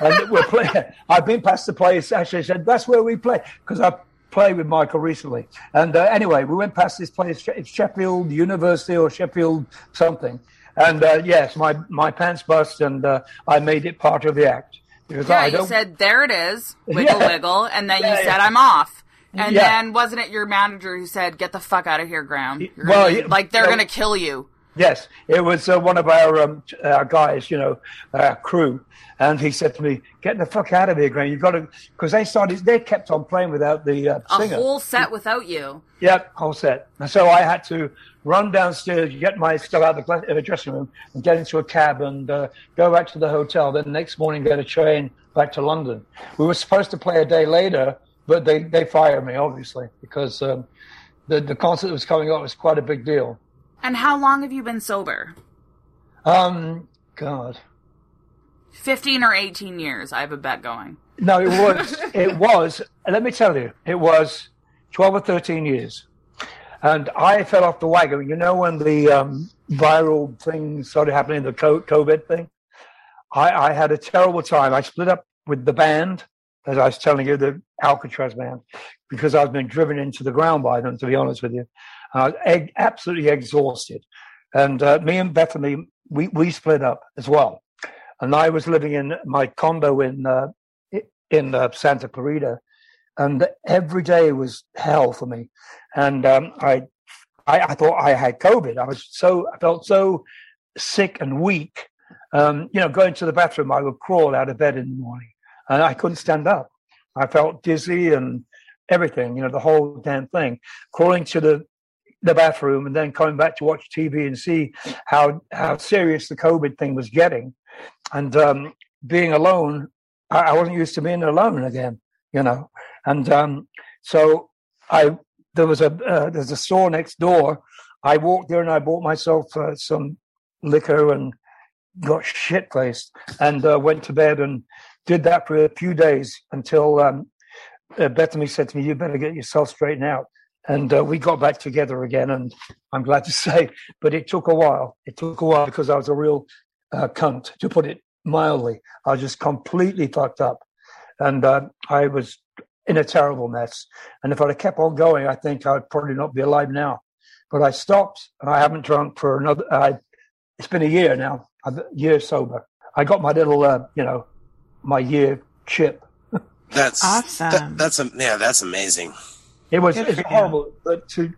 and we're playing. I've been past the place. Actually, I said that's where we play because I played with Michael recently. And uh, anyway, we went past this place. It's Sheffield University or Sheffield something. And uh, yes, my my pants bust, and uh, I made it part of the act. Because Yeah, you said there it is, wiggle Yeah. wiggle, and then Yeah, you said yeah. I'm off. And then wasn't it your manager who said, "Get the fuck out of here, Graham"? You're Well, gonna- like they're gonna kill you. Yes, it was uh, one of our um, our guys, you know, our crew, and he said to me, "Get the fuck out of here, Graham! You've got to," because they started, they kept on playing without the uh, A singer. whole set without you. Yep, whole set. And so I had to run downstairs, get my stuff out of the dressing room, and get into a cab and uh, go back to the hotel. Then the next morning, get a train back to London. We were supposed to play a day later, but they, they fired me, obviously, because um, the, the concert that was coming up was quite a big deal. And how long have you been sober? Um, God. 15 or 18 years. I have a bet going. No, it was. it was. Let me tell you, it was twelve or thirteen years, and I fell off the wagon. You know when the um, viral thing started happening, the COVID thing. I, I had a terrible time. I split up with the band, as I was telling you, the Alcatrazz band, because I've been driven into the ground by them. To be honest with you, I was absolutely exhausted, and uh, me and Bethany, we we split up as well. And I was living in my condo in uh, in uh, Santa Clarita, and every day was hell for me. And um, I, I, I thought I had COVID. I was so I felt so sick and weak. Um, you know, going to the bathroom, I would crawl out of bed in the morning, and I couldn't stand up. I felt dizzy and everything. You know, the whole damn thing. Crawling to the the bathroom and then coming back to watch TV and see how how serious the COVID thing was getting, and um, being alone I, I wasn't used to being alone again, you know. And um, so I there was a uh, there's a store next door. I walked there and I bought myself uh, some liquor and got shit faced and uh, went to bed and did that for a few days until um, uh, Bethany said to me, "You better get yourself straightened out." And uh, we got back together again, and I'm glad to say, but it took a while. It took a while because I was a real uh, cunt, to put it mildly. I was just completely fucked up, and I was in a terrible mess. And if I'd have kept on going, I think I'd probably not be alive now. But I stopped, and I haven't drunk for another. Uh, it's been a year now. A year sober. I got my little, uh, you know, my year chip. That's Awesome. that- that's a, yeah, that's amazing. It was it's horrible, but to,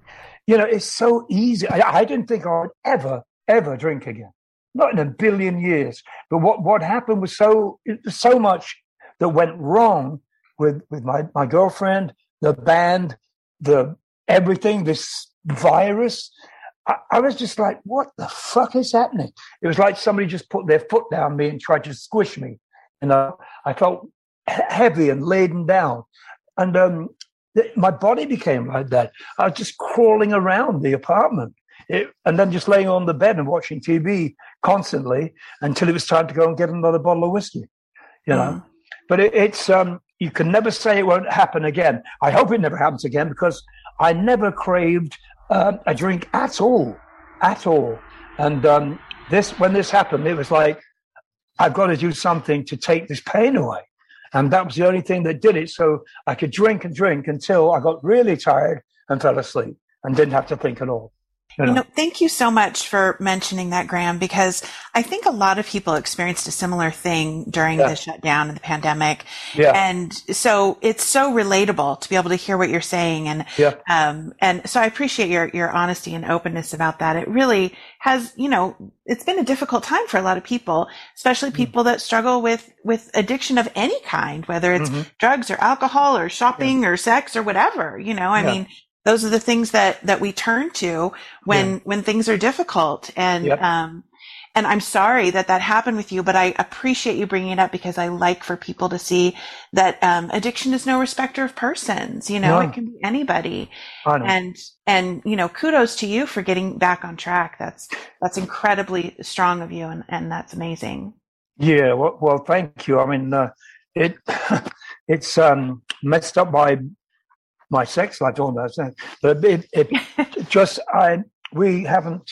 you know, it's so easy. I, I didn't think I would ever, ever drink again, not in a billion years. But what what happened was so so much that went wrong with with my my girlfriend, the band, the everything, this virus. I, I was just like, what the fuck is happening? It was like somebody just put their foot down me and tried to squish me. You know, I felt heavy and laden down. And um, th- my body became like that. I was just crawling around the apartment. It, and then just laying on the bed and watching TV constantly until it was time to go and get another bottle of whiskey, you know. Mm. But it, it's um, you can never say it won't happen again. I hope it never happens again because I never craved um, a drink at all, at all. And um, this, when this happened, it was like I've got to do something to take this pain away. And that was the only thing that did it. So I could drink and drink until I got really tired and fell asleep and didn't have to think at all. You know? Thank you so much for mentioning that, Graham, because I think a lot of people experienced a similar thing during Yeah. the shutdown and the pandemic. yeah. And so it's so relatable to be able to hear what you're saying. And, Yeah. um, and so I appreciate your, your honesty and openness about that. It really has, you know, it's been a difficult time for a lot of people, especially Mm. people that struggle with, with addiction of any kind, whether it's Mhm. drugs or alcohol or shopping or sex or whatever, you know, I Yeah. mean, those are the things that, that we turn to when, when things are difficult. And, Yep. um, and I'm sorry that that happened with you, but I appreciate you bringing it up because I like for people to see that, um, addiction is no respecter of persons. You know, No. it can be anybody. And, and, you know, kudos to you for getting back on track. That's, that's incredibly strong of you. And, and that's amazing. Yeah, well, well thank you. I mean, uh, it it's um, messed up my my sex life almost, uh, but it, it just I we haven't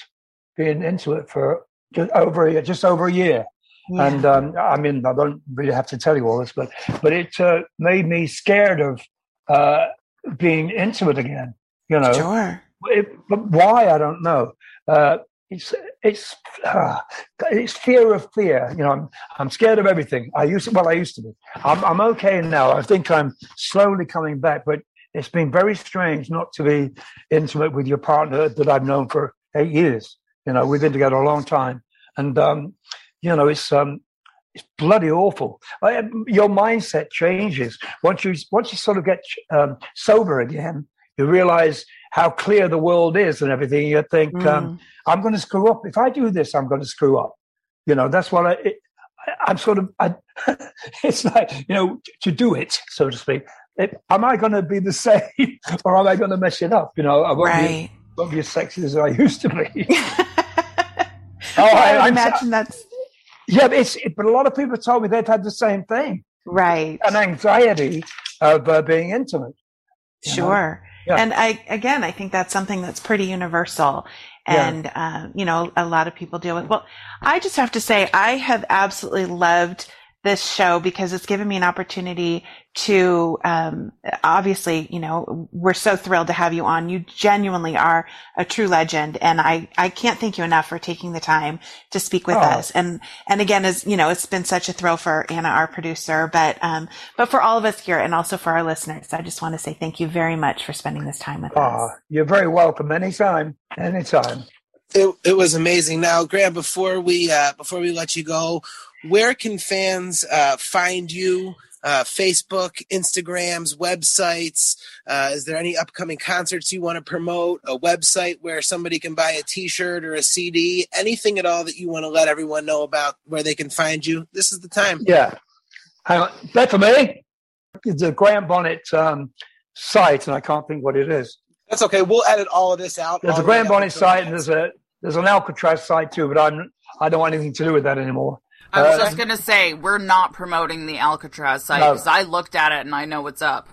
been into it for just over a, just over a year, Yeah. and um, I mean I don't really have to tell you all this, but but it uh, made me scared of uh, being into it again. You know, sure. it, but why I don't know. Uh, it's it's uh, it's fear of fear. You know, I'm I'm scared of everything. I used to, well, I used to be. I'm I'm okay now. I think I'm slowly coming back, but it's been very strange not to be intimate with your partner that I've known for eight years. You know, we've been together a long time, and um, you know, it's um, it's bloody awful. I, your mindset changes once you once you sort of get um, sober again. You realize how clear the world is and everything. You think, um, Mm. I'm going to screw up. If I do this, I'm going to screw up. You know, that's what I, it, I I'm sort of, I, it's like, you know, to do it, so to speak. It, am I going to be the same or am I going to mess it up? You know, I won't, be, won't be as sexy as I used to be. oh, I- I, I'm imagine that's yeah, but, it's, but a lot of people told me they've had the same thing right. an anxiety of uh, being intimate. Sure. Yeah. And I, again, I think that's something that's pretty universal. Yeah. And, uh, you know, a lot of people deal with. Well, I just have to say, I have absolutely loved this show because it's given me an opportunity to, um, obviously, you know, we're so thrilled to have you on. You genuinely are a true legend. And I, I can't thank you enough for taking the time to speak with Oh. us. And, and again, as you know, it's been such a thrill for Anna, our producer, but, um, but for all of us here and also for our listeners, I just want to say thank you very much for spending this time with Ah, us. you're very welcome anytime, anytime. It, it was amazing. Now, Graham, before we uh, before we let you go, where can fans uh, find you? Uh, Facebook, Instagrams, websites. Uh, is there any upcoming concerts you want to promote? A website where somebody can buy a T-shirt or a CD? Anything at all that you want to let everyone know about where they can find you? This is the time. Yeah. Hang on. That for me? It's a Graham Bonnet um, site, and I can't think what it is. That's okay. We'll edit all of this out. There's a Graham Bonnet site, and there's a there's an Alcatrazz site too, but I'm I don't want anything to do with that anymore. I was Uh, just gonna say we're not promoting the Alcatrazz site No. because I looked at it and I know what's up.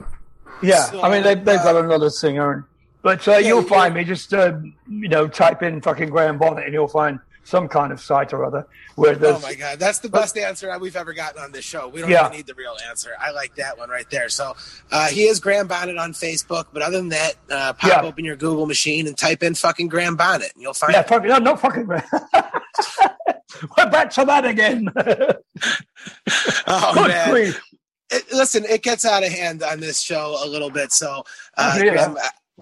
Yeah, So, I mean they, they've got another singer, but uh, you'll you- find me. Just uh, you know, type in fucking Graham Bonnet, and you'll find some kind of site or other where Oh my god, that's the best answer we've ever gotten on this show. We don't Yeah. even need the real answer. I like that one right there. So uh, he is Graham Bonnet on Facebook, but other than that, uh, pop Yeah. open your Google machine and type in fucking Graham Bonnet, and you'll find. yeah, it. fucking no, no fucking Graham. We're back to that again. Oh Good man, grief. It- listen, it gets out of hand on this show a little bit. So uh, Oh, yeah.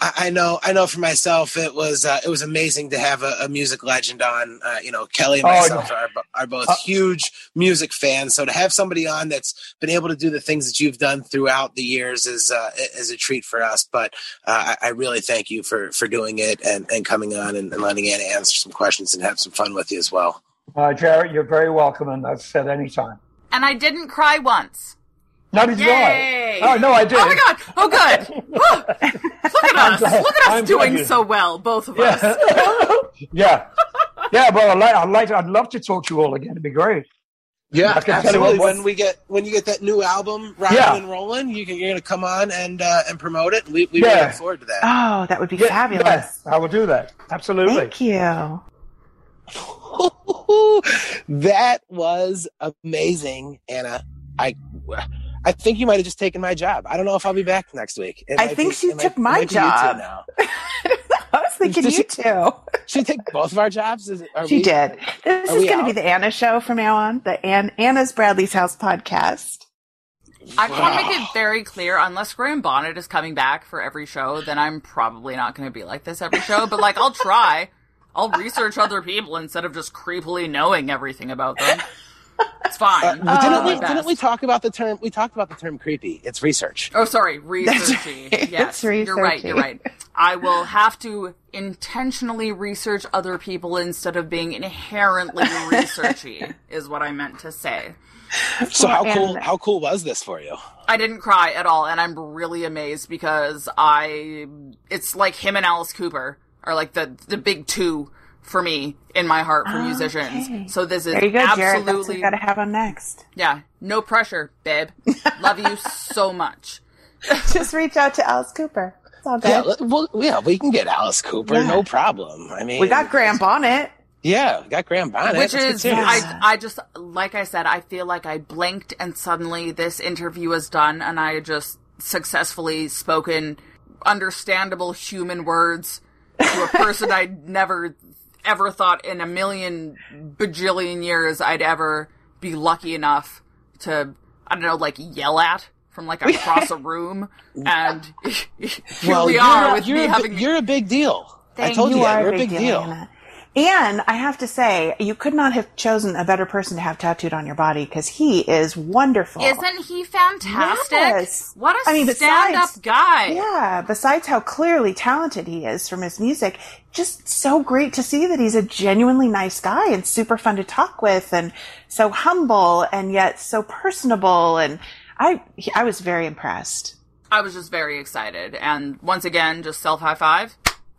I, I know, I know for myself, it was uh, it was amazing to have a, a music legend on. Uh, you know, Kelly and Oh, myself are, are both Uh, huge music fans. So to have somebody on that's been able to do the things that you've done throughout the years is uh, is a treat for us. But uh, I, I really thank you for for doing it and, and coming on and, and letting Anna answer some questions and have some fun with you as well. Uh, Jared, you're very welcome, and I've said anytime. And I didn't cry once. Now did you Yay! I? Oh no, I did. Oh my god! Oh good! Woo! Look at us! glad- Look at us I'm doing so well, both of us. yeah, yeah. Well, I'd like, I'd like, to, I'd love to talk to you all again. It'd be great. Yeah, I can tell you absolutely. what- when we get when you get that new album rocking Yeah. and rolling, you can, you're going to come on and uh, and promote it. We we Yeah. really look forward to that. Oh, that would be Yeah, fabulous. yes, I will do that. Absolutely. Thank you. that was amazing, Anna. I I think you might have just taken my job. I don't know if I'll be back next week. It I think be- she it might- took my might be you two job. now. I was thinking Did you she- too. She take both of our jobs. Is are She we- did. This are is going to be the Anna show from now on, the Ann, Anna's Bradley's House podcast. I just want to make it very clear, unless Graham Bonnet is coming back for every show, then I'm probably not going to be like this every show. But like, I'll try. I'll research other people instead of just creepily knowing everything about them. It's fine. Uh, I'll didn't we didn't we talk about the term? We talked about the term creepy. It's research. Oh, sorry, researchy. right. Yes, It's you're right. You're right. I will have to intentionally research other people instead of being inherently researchy. Is what I meant to say. So how cool how cool was this for you? I didn't cry at all, and I'm really amazed because I it's like him and Alice Cooper are like the the big two for me in my heart for Okay. musicians. So this is There you go, Jared. That's what absolutely got to have on next. yeah, no pressure, babe. Love you so much. Just reach out to Alice Cooper. It's all good. Yeah, well, yeah, we can get Alice Cooper, Yeah. no problem. I mean, we got Graham Bonnet. Yeah, we got Graham Bonnet, Which Let's is. I, I just, like I said, I feel like I blinked and suddenly this interview was done and I had just successfully spoken understandable human words to a person I'd never, ever thought in a million bajillion years I'd ever be lucky enough to, I don't know, like yell at from like across a room. And here well, we you're, a- with you're me a, having. you're a big deal. I told you, that. are You're a big deal. Anna. And I have to say, you could not have chosen a better person to have tattooed on your body because he is wonderful. Isn't he fantastic? Yes. What a I mean, stand-up guy! Yeah, besides how clearly talented he is from his music, just so great to see that he's a genuinely nice guy and super fun to talk with and so humble and yet so personable. And I, I was very impressed. I was just very excited, and once again, just self high five.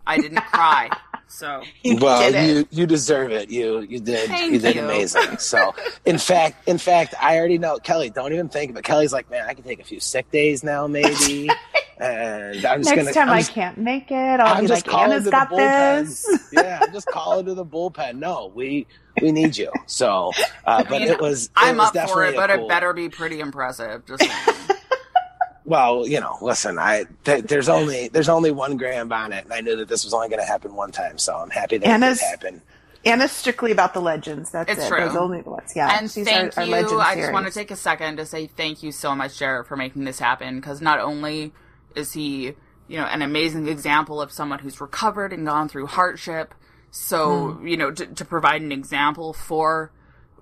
I didn't cry, so You well, did you you deserve it. You you did Thank you did you. amazing. So, in fact, in fact, I already know Kelly. Don't even think. But Kelly's like, man, I can take a few sick days now, maybe. and I'm just Next gonna. time I'm I just, can't make it, I'll I'm be just like, calling Anna's to got the this. yeah, I'm just calling to the bullpen. No, we we need you. So, uh, but mean, it was. It I'm was up for it. But cool- it better be pretty impressive. Just saying. Well, you know, listen, I th- there's only there's only one Graham Bonnet, and I knew that this was only going to happen one time, so I'm happy that Anna's- it did happen. Anna's strictly about the legends. That's It's it. true. Those only the ones. Yeah. and She's thank our, our you. legend I just want to take a second to say thank you so much, Jared, for making this happen. Because not only is he, you know, an amazing example of someone who's recovered and gone through hardship, so Hmm. you know, to, to provide an example for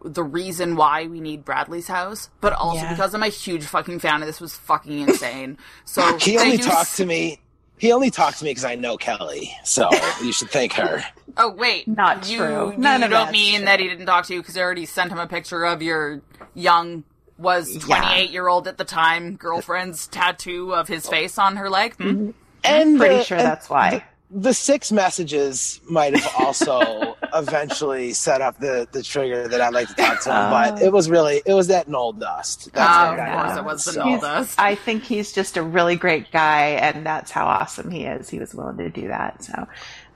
the reason why we need Bradley's house, but also Yeah. because I'm a huge fucking fan and this was fucking insane. So He only talked s- to me. He only talked to me because I know Kelly, so you should thank her. Oh wait, Not you, true. You None of don't mean true. that he didn't talk to you because I already sent him a picture of your young, was twenty eight year old at the time girlfriend's tattoo of his face on her leg. Hmm? And Pretty uh, sure and that's why. The six messages might have also eventually set up the the trigger that I'd like to talk to him, oh. but it was really it was that Nowell dust. That's Oh, what of got course it was the So- Nowell dust. I think he's just a really great guy, and that's how awesome he is. He was willing to do that. So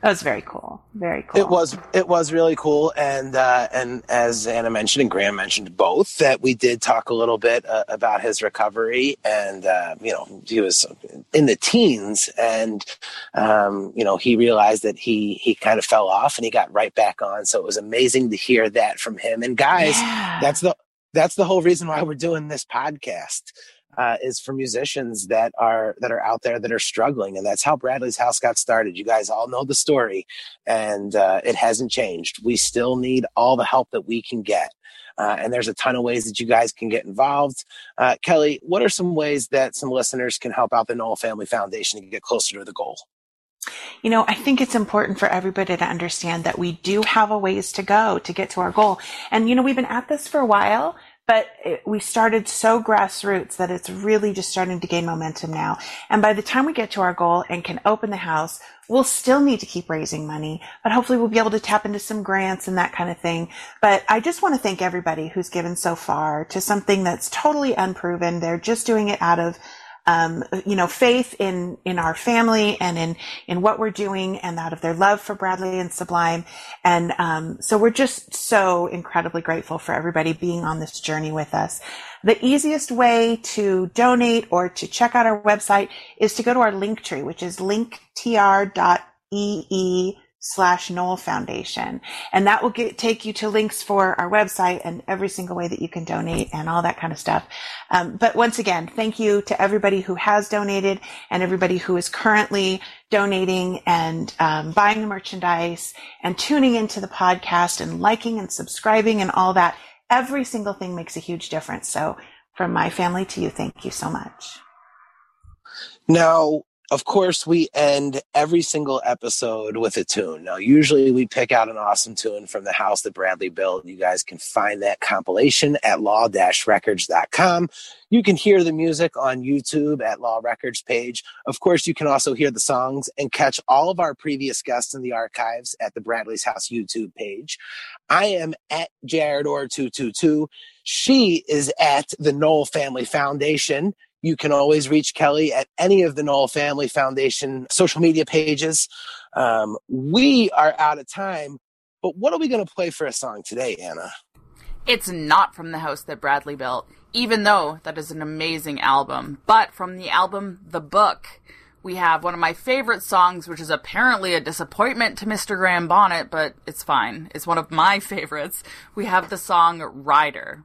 that was very cool. Very cool. It was it was really cool, and uh, and as Anna mentioned and Graham mentioned both, that we did talk a little bit uh, about his recovery, and uh, you know he was in the teens, and um, you know he realized that he he kind of fell off, and he got right back on. So it was amazing to hear that from him. And guys, Yeah. that's the that's the whole reason why we're doing this podcast uh, is for musicians that are that are out there that are struggling. And that's how bradley's house got started. You guys all know the story. And uh, it hasn't changed. We still need all the help that we can get. Uh, and there's a ton of ways that you guys can get involved. Uh, kelly what are some ways that some listeners can help out the Nowell family foundation to get closer to the goal? You know, I think it's important for everybody to understand that we do have a ways to go to get to our goal. And, you know, we've been at this for a while, but it, we started so grassroots that it's really just starting to gain momentum now. And by the time we get to our goal and can open the house, we'll still need to keep raising money, but hopefully we'll be able to tap into some grants and that kind of thing. But I just want to thank everybody who's given so far to something that's totally unproven. They're just doing it out of um, you know, faith in, in our family and in, in what we're doing and out of their love for Bradley and Sublime. And, um, so we're just so incredibly grateful for everybody being on this journey with us. The easiest way to donate or to check out our website is to go to our link tree, which is linktr.ee slash Nowell Foundation. And that will get, take you to links for our website and every single way that you can donate and all that kind of stuff. Um, but once again, thank you to everybody who has donated and everybody who is currently donating and um, buying the merchandise and tuning into the podcast and liking and subscribing and all that. Every single thing makes a huge difference. So from my family to you, thank you so much. Now, of course, we end every single episode with a tune. Now, usually we pick out an awesome tune from the house that Bradley built. You guys can find that compilation at law-records.com. You can hear the music on YouTube at Law Records page. Of course, you can also hear the songs and catch all of our previous guests in the archives at the Bradley's House YouTube page. I am at Jared Orr 222. She is at the Nowell Family Foundation. You can always reach Kelly at any of the Nowell Family Foundation social media pages. Um, we are out of time, but what are we going to play for a song today, Anna? It's not from the house that Bradley built, even though that is an amazing album, but from the album The Book. We have one of my favorite songs, which is apparently a disappointment to Mr. Graham Bonnet, but it's fine. It's one of my favorites. We have the song Rider.